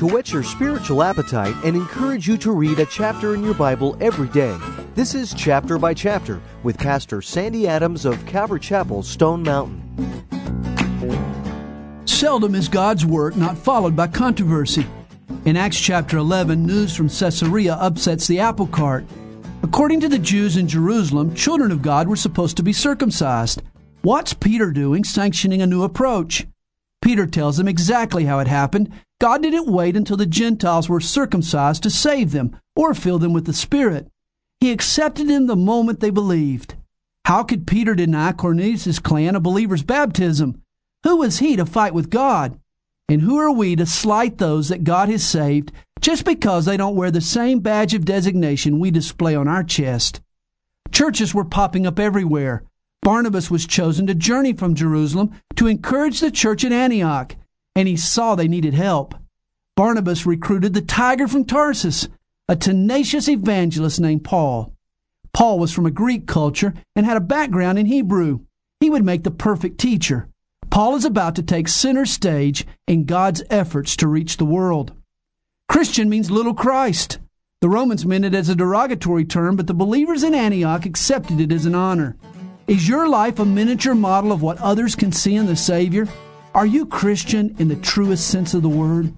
to whet your spiritual appetite and encourage you to read a chapter in your Bible every day. This is Chapter by Chapter with Pastor Sandy Adams of Calvary Chapel, Stone Mountain. Seldom is God's work not followed by controversy. In Acts chapter 11, news from Caesarea upsets the apple cart. According to the Jews in Jerusalem, children of God were supposed to be circumcised. What's Peter doing sanctioning a new approach? Peter tells them exactly how it happened. God didn't wait until the Gentiles were circumcised to save them or fill them with the Spirit. He accepted them the moment they believed. How could Peter deny Cornelius' clan a believer's baptism? Who was he to fight with God? And who are we to slight those that God has saved just because they don't wear the same badge of designation we display on our chest? Churches were popping up everywhere. Barnabas was chosen to journey from Jerusalem to encourage the church at Antioch, and he saw they needed help. Barnabas recruited the tiger from Tarsus, a tenacious evangelist named Paul. Paul was from a Greek culture and had a background in Hebrew. He would make the perfect teacher. Paul is about to take center stage in God's efforts to reach the world. Christian means little Christ. The Romans meant it as a derogatory term, but the believers in Antioch accepted it as an honor. Is your life a miniature model of what others can see in the Savior? Are you Christian in the truest sense of the word?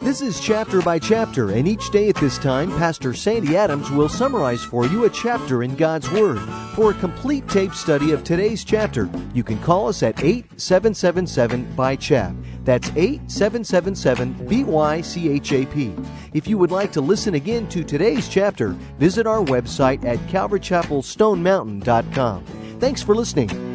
This is chapter by chapter, and each day at this time, Pastor Sandy Adams will summarize for you a chapter in God's Word. For a complete tape study of today's chapter, you can call us at 8777 by chap. That's 8777 BYCHAP. If you would like to listen again to today's chapter, visit our website at calvarychapelstonemountain.com. Thanks for listening.